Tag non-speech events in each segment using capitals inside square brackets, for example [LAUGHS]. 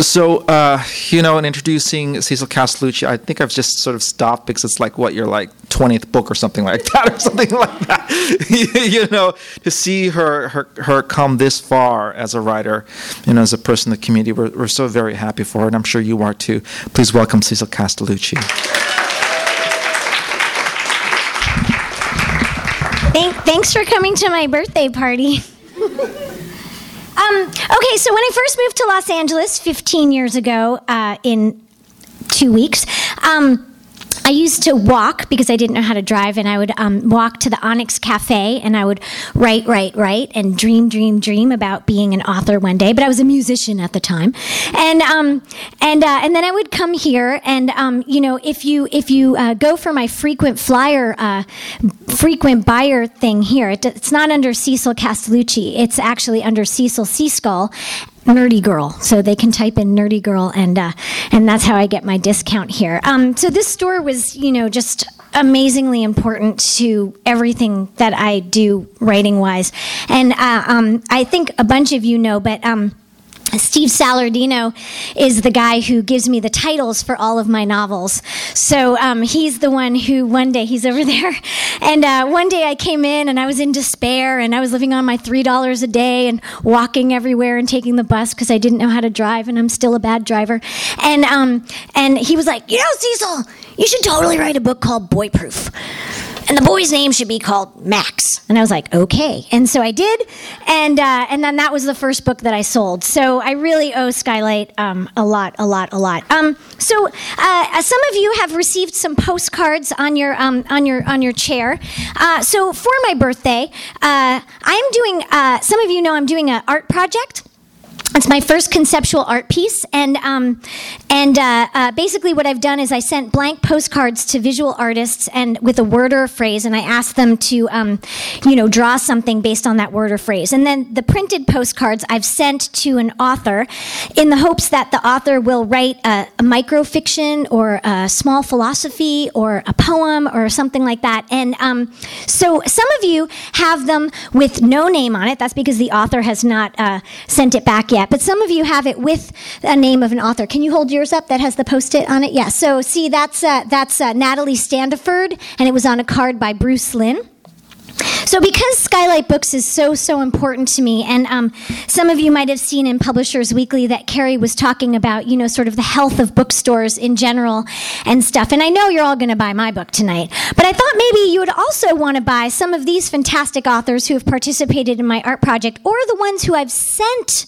So, uh, you know, in introducing Cecil Castellucci, I think I've just sort of stopped because it's like what your like twentieth book or something like that, or something like that. [LAUGHS] you know, to see her, her her come this far as a writer you know, as a person in the community, we're, we're so very happy for her, and I'm sure you are too. Please welcome Cecil Castellucci. Thank, thanks for coming to my birthday party. [LAUGHS] um, okay, so when I first moved to Los Angeles 15 years ago, uh, in two weeks, um, I used to walk because I didn't know how to drive, and I would um, walk to the Onyx Cafe and I would write, write, write, and dream, dream, dream about being an author one day. But I was a musician at the time, and um, and uh, and then I would come here, and um, you know, if you if you uh, go for my frequent flyer, uh, frequent buyer thing here, it, it's not under Cecil Castellucci. It's actually under Cecil Seaskull nerdy girl. So they can type in nerdy girl and uh, and that's how i get my discount here. Um, so this store was you know just amazingly important to everything that i do writing wise and uh, um, i think a bunch of you know but um, Steve Salardino is the guy who gives me the titles for all of my novels. So um, he's the one who one day he's over [LAUGHS] there, and uh, one day I came in and I was in despair and I was living on my three dollars a day and walking everywhere and taking the bus because I didn't know how to drive and I'm still a bad driver. And um, and he was like, you know, Cecil, you should totally write a book called Boy Proof and the boy's name should be called Max. And I was like, okay. And so I did, and uh, and then that was the first book that I sold. So I really owe Skylight um, a lot, a lot, a lot. Um, so uh, some of you have received some postcards on your um, on your on your chair. Uh, so for my birthday, uh, I'm doing. Uh, some of you know I'm doing an art project. It's my first conceptual art piece, and um, and uh, uh, basically what I've done is I sent blank postcards to visual artists and with a word or a phrase, and I asked them to, um, you know, draw something based on that word or phrase. And then the printed postcards I've sent to an author, in the hopes that the author will write a, a microfiction or a small philosophy or a poem or something like that. And um, so some of you have them with no name on it. That's because the author has not uh, sent it back yet. But some of you have it with a name of an author. Can you hold yours up that has the post-it on it? Yeah. So see, that's uh, that's uh, Natalie Standiford, and it was on a card by Bruce Lynn. So, because Skylight Books is so, so important to me, and um, some of you might have seen in Publishers Weekly that Carrie was talking about, you know, sort of the health of bookstores in general and stuff. And I know you're all going to buy my book tonight, but I thought maybe you would also want to buy some of these fantastic authors who have participated in my art project or the ones who I've sent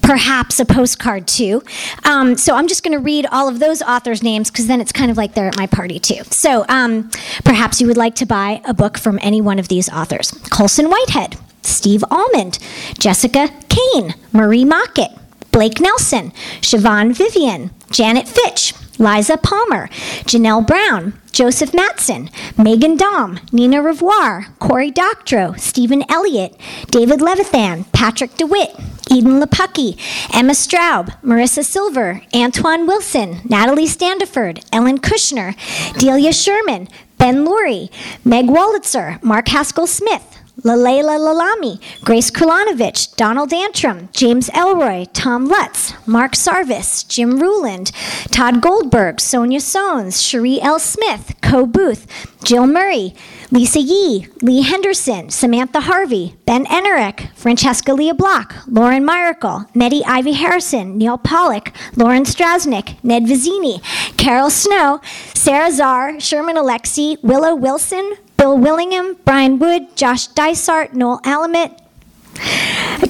perhaps a postcard to. Um, so I'm just going to read all of those authors' names because then it's kind of like they're at my party too. So um, perhaps you would like to buy a book from any one of these authors Colson Whitehead, Steve Almond, Jessica Kane, Marie Mockett, Blake Nelson, Siobhan Vivian, Janet Fitch, Liza Palmer, Janelle Brown, Joseph Mattson, Meghan Daum, Nina Revoyr, Cory Doctorow, Stephen Elliott, David Levithan, Patrick DeWitt, Edan Lepucki, Emma Straub, Marisa Silver, Antoine Wilson, Natalie Standiford, Ellen Kushner, Delia Sherman, Ben Loory, Meg Wolitzer, Mark Haskell Smith, Laila Lalami, Grace Krilanovich, Donald Antrim, James Ellroy, Tom Lutz, Mark Sarvas, Jim Ruland, Tod Goldberg, Sonya Sones, Sherri L. Smith, Coe Booth, Jill Murray, Lisa Yee, Lee Henderson, Samantha Harvey, Ben Ehrenreich, Francesca Lia Block, Lauren Myracle, Mette Ivie Harrison, Neal Pollack, Lauren Strasnick, Ned Vizzini, Carol Snow, Sara Zarr, Sherman Alexie, Willow Wilson, Bill Willingham, Brian Wood, Josh Dysart, Noel Alumit,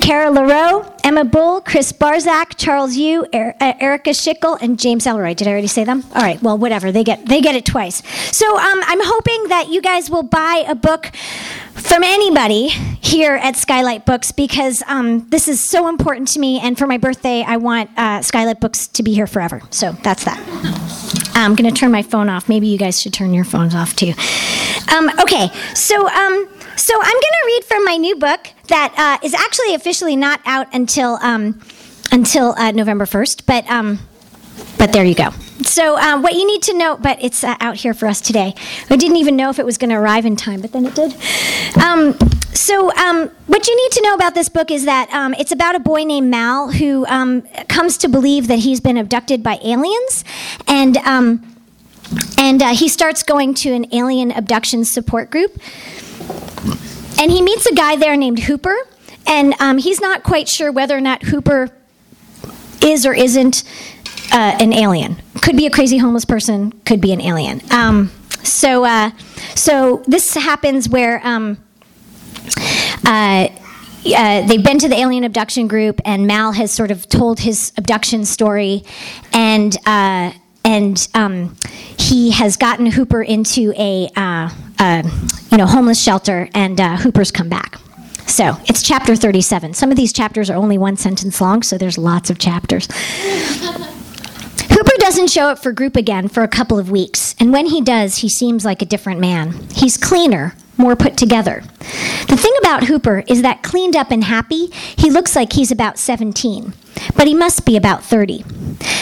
Kara LaRoe, Emma Bull, Chris Barzak, Charles Yu, er- uh, Erica Schickel, and James Ellroy. Did I already say them? All right. Well, whatever. They get they get it twice. So um, I'm hoping that you guys will buy a book from anybody here at Skylight Books because um, this is so important to me. And for my birthday, I want uh, Skylight Books to be here forever. So that's that. I'm going to turn my phone off. Maybe you guys should turn your phones off too. Um, okay, so um, so I'm going to read from my new book that uh, is actually officially not out until um, until uh, November 1st, but um, but there you go. So um, what you need to know, but it's uh, out here for us today. I didn't even know if it was going to arrive in time, but then it did. Um, so um, what you need to know about this book is that it's about a boy named Mal who comes to believe that he's been abducted by aliens, and and uh, he starts going to an alien abduction support group. And he meets a guy there named Hooper, and um, he's not quite sure whether or not Hooper is or isn't uh, an alien. Could be a crazy homeless person, could be an alien. Um, so, uh, so this happens where um, uh, uh, they've been to the alien abduction group, and Mal has sort of told his abduction story, and uh, and um, he has gotten Hooper into a, uh, you know homeless shelter, and uh, Hooper's come back. So it's chapter 37. Some of these chapters are only one sentence long, so there's lots of chapters. Hooper doesn't show up for group again for a couple of weeks, and when he does, he seems like a different man. He's cleaner, more put together. The thing about Hooper is that cleaned up and happy, he looks like he's about 17, but he must be about 30.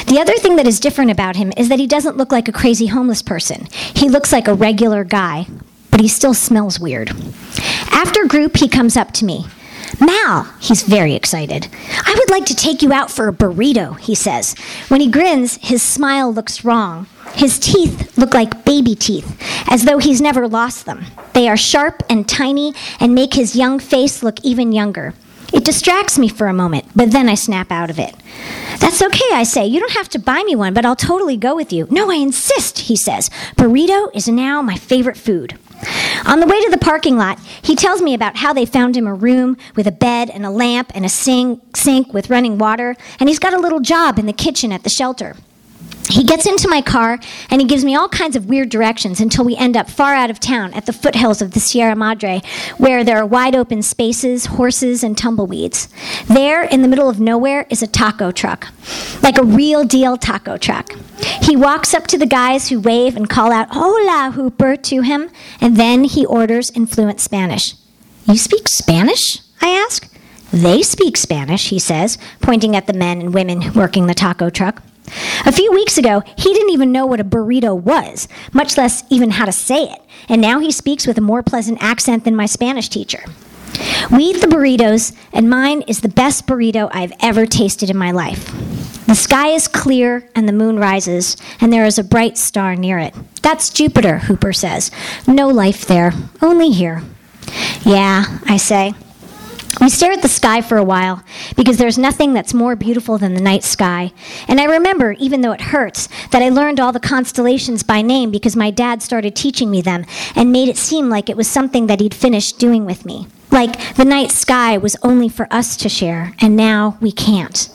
The other thing that is different about him is that he doesn't look like a crazy homeless person. He looks like a regular guy, but he still smells weird. After group, he comes up to me. Mal, he's very excited. I would like to take you out for a burrito, he says. When he grins, his smile looks wrong. His teeth look like baby teeth, as though he's never lost them. They are sharp and tiny and make his young face look even younger. It distracts me for a moment, but then I snap out of it. That's okay, I say. You don't have to buy me one, but I'll totally go with you. No, I insist, he says. Burrito is now my favorite food. On the way to the parking lot, he tells me about how they found him a room with a bed and a lamp and a sink, sink with running water, and he's got a little job in the kitchen at the shelter. He gets into my car and he gives me all kinds of weird directions until we end up far out of town at the foothills of the Sierra Madre, where there are wide open spaces, horses, and tumbleweeds. There, in the middle of nowhere, is a taco truck, like a real deal taco truck. He walks up to the guys who wave and call out, Hola, Hooper, to him, and then he orders in fluent Spanish. You speak Spanish? I ask. They speak Spanish, he says, pointing at the men and women working the taco truck. A few weeks ago, he didn't even know what a burrito was, much less even how to say it, and now he speaks with a more pleasant accent than my Spanish teacher. We eat the burritos, and mine is the best burrito I've ever tasted in my life. The sky is clear and the moon rises, and there is a bright star near it. That's Jupiter, Hooper says. No life there, only here. Yeah, I say. We stare at the sky for a while because there's nothing that's more beautiful than the night sky. And I remember, even though it hurts, that I learned all the constellations by name because my dad started teaching me them and made it seem like it was something that he'd finished doing with me. Like the night sky was only for us to share, and now we can't.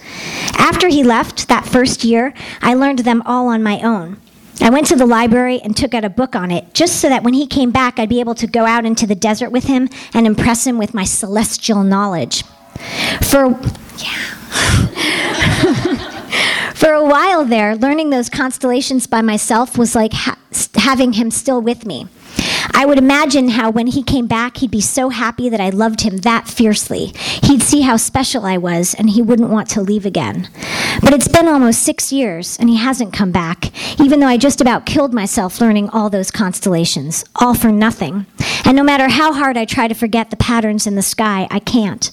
After he left that first year, I learned them all on my own. I went to the library and took out a book on it just so that when he came back, I'd be able to go out into the desert with him and impress him with my celestial knowledge. For, yeah. [LAUGHS] For a while there, learning those constellations by myself was like ha- having him still with me. I would imagine how when he came back, he'd be so happy that I loved him that fiercely. He'd see how special I was, and he wouldn't want to leave again. But it's been almost six years, and he hasn't come back, even though I just about killed myself learning all those constellations, all for nothing. And no matter how hard I try to forget the patterns in the sky, I can't.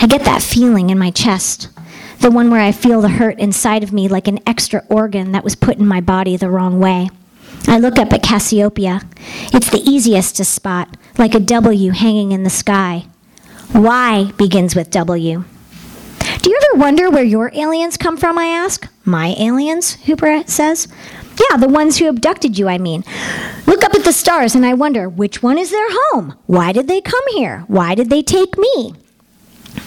I get that feeling in my chest, the one where I feel the hurt inside of me like an extra organ that was put in my body the wrong way. I look up at Cassiopeia. It's the easiest to spot, like a W hanging in the sky. Y begins with W. Do you ever wonder where your aliens come from? I ask. My aliens? Hooper says. Yeah, the ones who abducted you, I mean. Look up at the stars and I wonder which one is their home? Why did they come here? Why did they take me?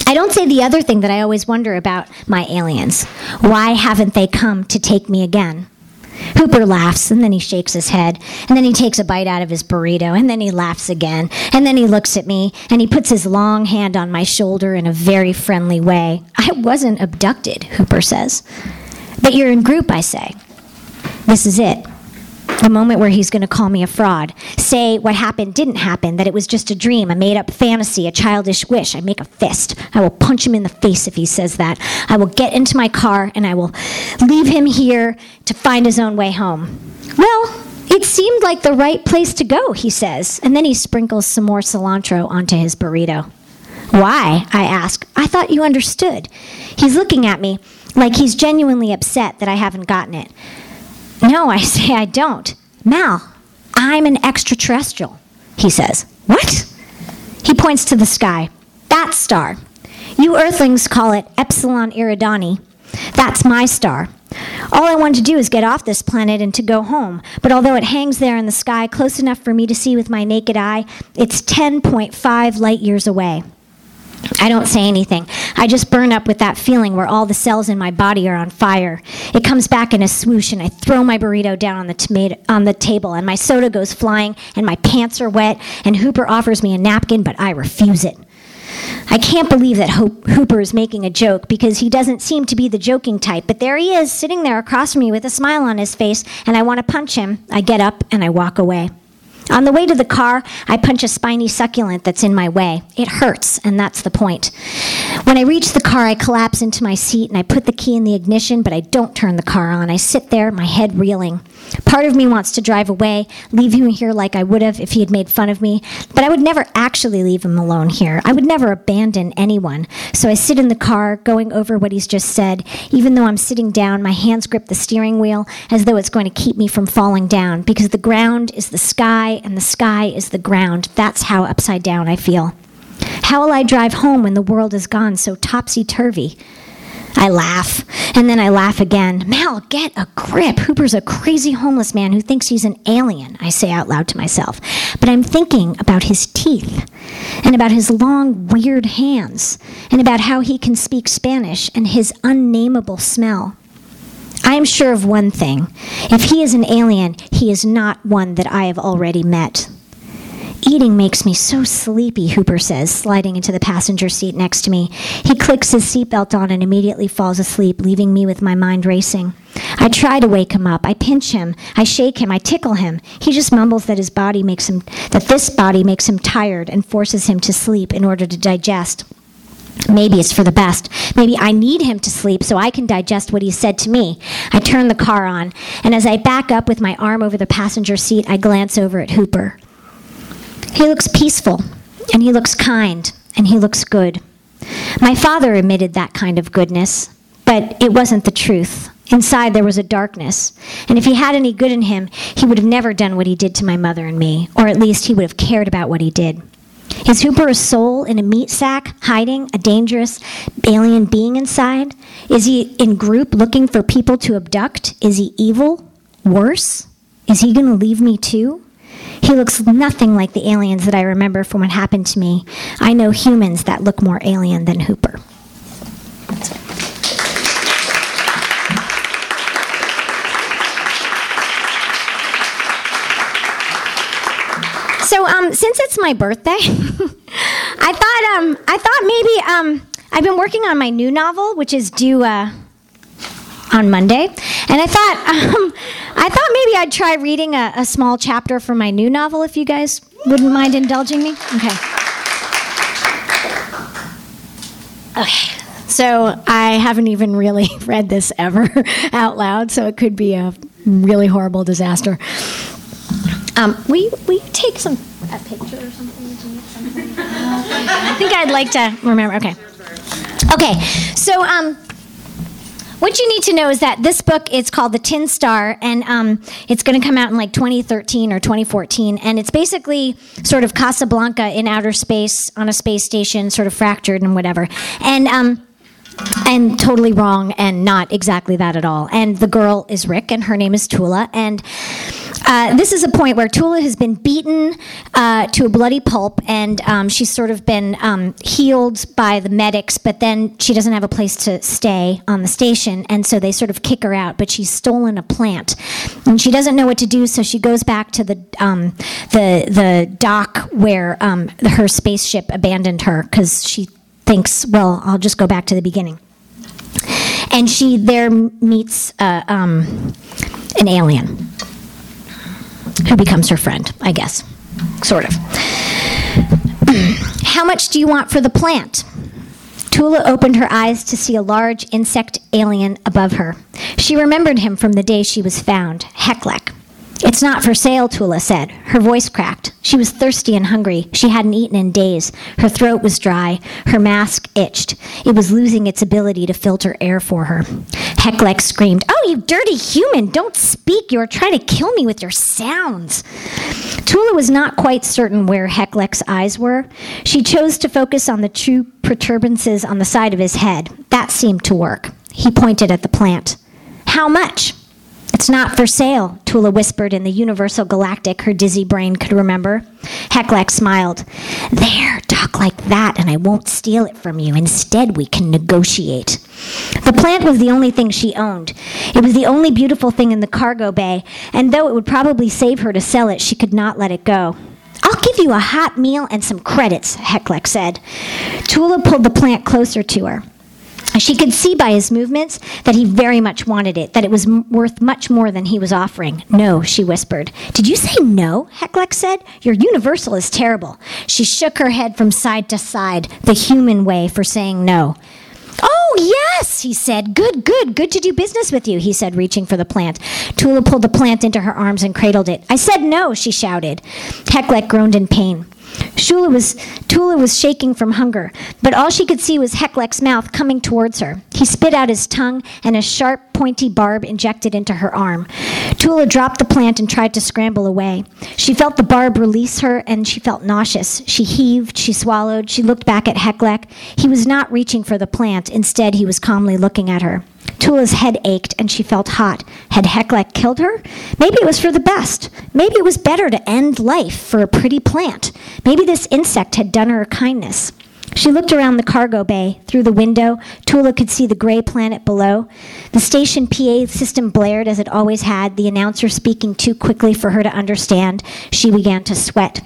I don't say the other thing that I always wonder about my aliens. Why haven't they come to take me again? Hooper laughs and then he shakes his head and then he takes a bite out of his burrito and then he laughs again and then he looks at me and he puts his long hand on my shoulder in a very friendly way. I wasn't abducted, Hooper says. But you're in group, I say. This is it. The moment where he's going to call me a fraud. Say what happened didn't happen, that it was just a dream, a made up fantasy, a childish wish. I make a fist. I will punch him in the face if he says that. I will get into my car and I will leave him here to find his own way home. Well, it seemed like the right place to go, he says, and then he sprinkles some more cilantro onto his burrito. Why? I ask. I thought you understood. He's looking at me like he's genuinely upset that I haven't gotten it. No, I say I don't. Mal, I'm an extraterrestrial, he says. What? He points to the sky. That star. You Earthlings call it Epsilon Eridani. That's my star. All I want to do is get off this planet and to go home. But although it hangs there in the sky close enough for me to see with my naked eye, it's 10.5 light years away. I don't say anything. I just burn up with that feeling where all the cells in my body are on fire. It comes back in a swoosh, and I throw my burrito down on the, tomato, on the table, and my soda goes flying, and my pants are wet, and Hooper offers me a napkin, but I refuse it. I can't believe that Hooper is making a joke because he doesn't seem to be the joking type, but there he is, sitting there across from me with a smile on his face, and I want to punch him. I get up and I walk away. On the way to the car, I punch a spiny succulent that's in my way. It hurts, and that's the point. When I reach the car, I collapse into my seat and I put the key in the ignition, but I don't turn the car on. I sit there, my head reeling. Part of me wants to drive away, leave him here like I would have if he had made fun of me, but I would never actually leave him alone here. I would never abandon anyone. So I sit in the car, going over what he's just said. Even though I'm sitting down, my hands grip the steering wheel as though it's going to keep me from falling down, because the ground is the sky and the sky is the ground. That's how upside down I feel. How will I drive home when the world is gone so topsy turvy? I laugh, and then I laugh again. Mal, get a grip. Hooper's a crazy homeless man who thinks he's an alien, I say out loud to myself. But I'm thinking about his teeth, and about his long, weird hands, and about how he can speak Spanish and his unnameable smell. I am sure of one thing. If he is an alien, he is not one that I have already met. Eating makes me so sleepy, Hooper says, sliding into the passenger seat next to me. He clicks his seatbelt on and immediately falls asleep, leaving me with my mind racing. I try to wake him up. I pinch him. I shake him. I tickle him. He just mumbles that his body makes him that this body makes him tired and forces him to sleep in order to digest. Maybe it's for the best. Maybe I need him to sleep so I can digest what he said to me. I turn the car on, and as I back up with my arm over the passenger seat, I glance over at Hooper. He looks peaceful, and he looks kind, and he looks good. My father emitted that kind of goodness, but it wasn't the truth. Inside there was a darkness, and if he had any good in him, he would have never done what he did to my mother and me, or at least he would have cared about what he did. Is Hooper a soul in a meat sack, hiding a dangerous alien being inside? Is he in group looking for people to abduct? Is he evil? Worse? Is he going to leave me too? He looks nothing like the aliens that I remember from what happened to me. I know humans that look more alien than Hooper. So, um, since it's my birthday, [LAUGHS] I thought, um, I thought maybe, um, I've been working on my new novel, which is due, uh, on Monday, and I thought [LAUGHS] um, I thought maybe I'd try reading a, a, small chapter from my new novel if you guys wouldn't mind indulging me. Okay. Okay. So I haven't even really [LAUGHS] read this ever [LAUGHS] out loud, so it could be a really horrible disaster. Um, we take some a picture or something. Something? I think I'd like to remember. Okay. Okay. So um. What you need to know is that this book it's called The Tin Star, and um, it's going to come out in like 2013 or 2014, and it's basically sort of Casablanca in outer space on a space station, sort of fractured and whatever, and um, and totally wrong and not exactly that at all. And the girl is Rick, and her name is Tula, and uh, this is a point where Tula has been beaten uh, to a bloody pulp, and um, she's sort of been um, healed by the medics, but then she doesn't have a place to stay on the station, and so they sort of kick her out. But she's stolen a plant, and she doesn't know what to do, so she goes back to the um, the the dock where um, her spaceship abandoned her because she thinks, well, I'll just go back to the beginning. And she there meets uh, um, an alien who becomes her friend, I guess. Sort of. [CLEARS THROAT] How much do you want for the plant? Tula opened her eyes to see a large insect alien above her. She remembered him from the day she was found, Heklek. It's not for sale, Tula said. Her voice cracked. She was thirsty and hungry. She hadn't eaten in days. Her throat was dry. Her mask itched. It was losing its ability to filter air for her. Heklek screamed, Oh, you dirty human! Don't speak! You are trying to kill me with your sounds. Tula was not quite certain where Heklek's eyes were. She chose to focus on the two protuberances on the side of his head. That seemed to work. He pointed at the plant. How much? It's not for sale, Tula whispered in the universal galactic her dizzy brain could remember. Heklek smiled. There, talk like that, and I won't steal it from you. Instead, we can negotiate. The plant was the only thing she owned. It was the only beautiful thing in the cargo bay, and though it would probably save her to sell it, she could not let it go. I'll give you a hot meal and some credits, Heklek said. Tula pulled the plant closer to her. She could see by his movements that he very much wanted it, that it was m- worth much more than he was offering. No, she whispered. Did you say no? Heklek said. Your universal is terrible. She shook her head from side to side, the human way for saying no. Oh, yes, he said. Good, good, good to do business with you, he said, reaching for the plant. Tula pulled the plant into her arms and cradled it. I said no, she shouted. Heklek groaned in pain. Shula was, Tula was shaking from hunger, but all she could see was Heklek's mouth coming towards her. He spit out his tongue, and a sharp, pointy barb injected into her arm. Tula dropped the plant and tried to scramble away. She felt the barb release her, and she felt nauseous. She heaved, she swallowed, she looked back at Heklek. He was not reaching for the plant, instead, he was calmly looking at her. Tula's head ached and she felt hot. Had Heklek killed her? Maybe it was for the best. Maybe it was better to end life for a pretty plant. Maybe this insect had done her a kindness. She looked around the cargo bay. Through the window, Tula could see the gray planet below. The station PA system blared as it always had, the announcer speaking too quickly for her to understand. She began to sweat.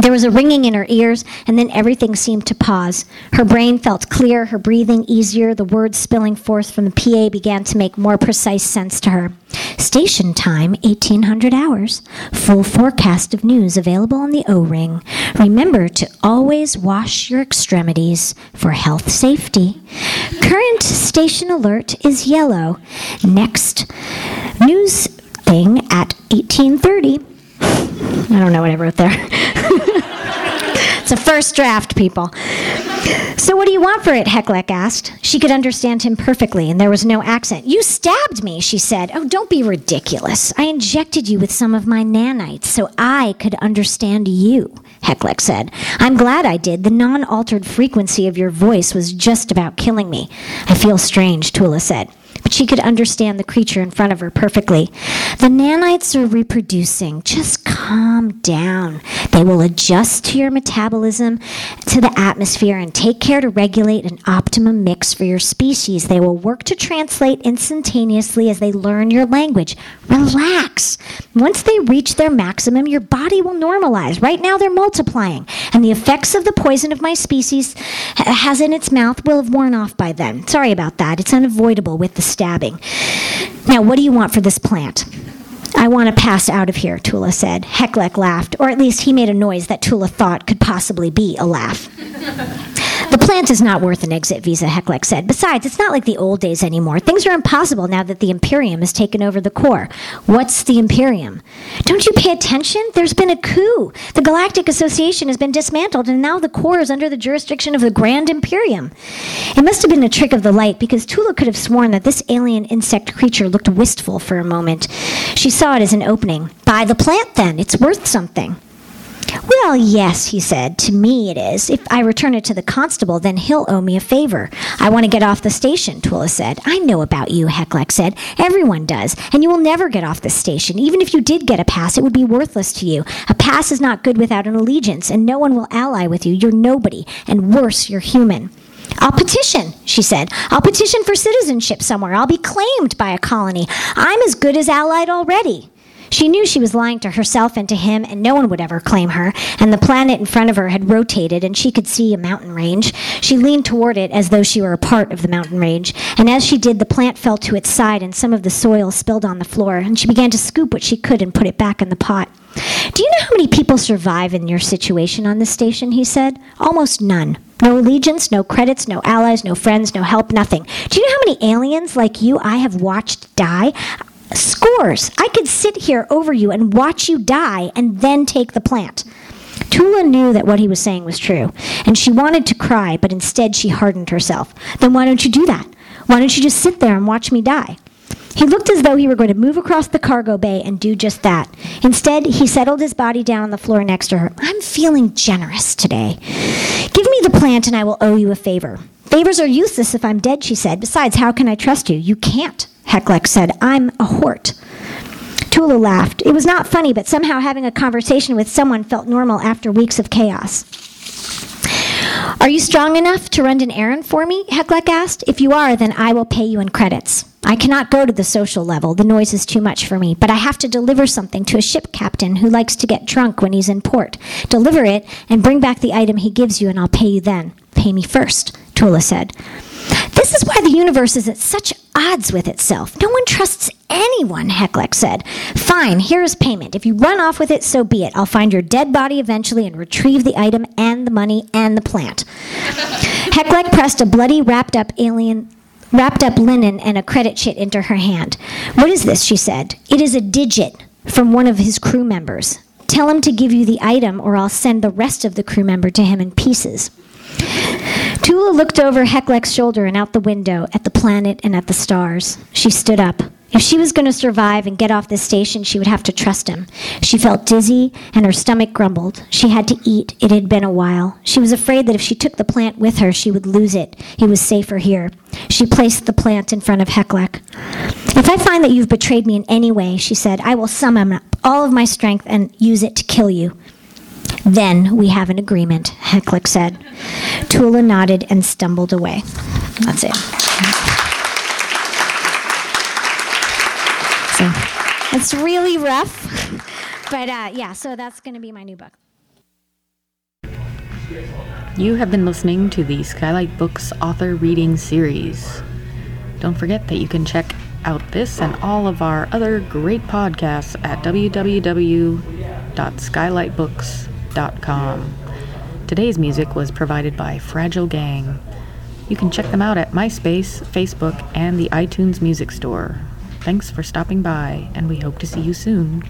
There was a ringing in her ears, and then everything seemed to pause. Her brain felt clear, her breathing easier, the words spilling forth from the PA began to make more precise sense to her. Station time, 1800 hours. Full forecast of news available on the O ring. Remember to always wash your extremities for health safety. Current station alert is yellow. Next news thing at 1830. I don't know what I wrote there. [LAUGHS] it's a first draft, people. So, what do you want for it? Heklek asked. She could understand him perfectly, and there was no accent. You stabbed me, she said. Oh, don't be ridiculous. I injected you with some of my nanites so I could understand you, Heklek said. I'm glad I did. The non altered frequency of your voice was just about killing me. I feel strange, Tula said but she could understand the creature in front of her perfectly. The nanites are reproducing. Just calm down. They will adjust to your metabolism, to the atmosphere, and take care to regulate an optimum mix for your species. They will work to translate instantaneously as they learn your language. Relax. Once they reach their maximum, your body will normalize. Right now, they're multiplying, and the effects of the poison of my species has in its mouth will have worn off by then. Sorry about that. It's unavoidable with the stabbing. Now, what do you want for this plant? I want to pass out of here, Tula said. Heklek laughed, or at least he made a noise that Tula thought could possibly be a laugh. The plant is not worth an exit visa, Heclex said. Besides, it's not like the old days anymore. Things are impossible now that the Imperium has taken over the core. What's the Imperium? Don't you pay attention? There's been a coup. The Galactic Association has been dismantled, and now the core is under the jurisdiction of the Grand Imperium. It must have been a trick of the light, because Tula could have sworn that this alien insect creature looked wistful for a moment. She saw it as an opening. Buy the plant, then. It's worth something. Well, yes, he said. To me, it is. If I return it to the constable, then he'll owe me a favor. I want to get off the station, Tula said. I know about you, Heclex said. Everyone does. And you will never get off the station. Even if you did get a pass, it would be worthless to you. A pass is not good without an allegiance, and no one will ally with you. You're nobody. And worse, you're human. I'll petition, she said. I'll petition for citizenship somewhere. I'll be claimed by a colony. I'm as good as allied already. She knew she was lying to herself and to him, and no one would ever claim her. And the planet in front of her had rotated, and she could see a mountain range. She leaned toward it as though she were a part of the mountain range. And as she did, the plant fell to its side, and some of the soil spilled on the floor. And she began to scoop what she could and put it back in the pot. Do you know how many people survive in your situation on this station? He said. Almost none. No allegiance, no credits, no allies, no friends, no help, nothing. Do you know how many aliens like you I have watched die? Scores. I could sit here over you and watch you die and then take the plant. Tula knew that what he was saying was true, and she wanted to cry, but instead she hardened herself. Then why don't you do that? Why don't you just sit there and watch me die? He looked as though he were going to move across the cargo bay and do just that. Instead, he settled his body down on the floor next to her. I'm feeling generous today. Give me the plant and I will owe you a favor. Favors are useless if I'm dead, she said. Besides, how can I trust you? You can't. Heclex said, I'm a hort. Tula laughed. It was not funny, but somehow having a conversation with someone felt normal after weeks of chaos. Are you strong enough to run an errand for me? Heclex asked. If you are, then I will pay you in credits. I cannot go to the social level. The noise is too much for me. But I have to deliver something to a ship captain who likes to get drunk when he's in port. Deliver it and bring back the item he gives you, and I'll pay you then. Pay me first, Tula said. This is why the universe is at such odds with itself. No one trusts anyone, Heclex said. Fine, here is payment. If you run off with it, so be it. I'll find your dead body eventually and retrieve the item and the money and the plant. Heclex pressed a bloody, wrapped up alien wrapped up linen and a credit chit into her hand. What is this? she said. It is a digit from one of his crew members. Tell him to give you the item, or I'll send the rest of the crew member to him in pieces. Tula looked over Heclex's shoulder and out the window at the planet and at the stars. She stood up. If she was going to survive and get off this station, she would have to trust him. She felt dizzy and her stomach grumbled. She had to eat. It had been a while. She was afraid that if she took the plant with her, she would lose it. He was safer here. She placed the plant in front of Heclex. If I find that you've betrayed me in any way, she said, I will summon up all of my strength and use it to kill you. Then we have an agreement, Heclex said. Tula nodded and stumbled away. That's it. So it's really rough. But uh, yeah, so that's going to be my new book. You have been listening to the Skylight Books author reading series. Don't forget that you can check out this and all of our other great podcasts at www.skylightbooks.com. Today's music was provided by Fragile Gang. You can check them out at MySpace, Facebook, and the iTunes Music Store. Thanks for stopping by, and we hope to see you soon.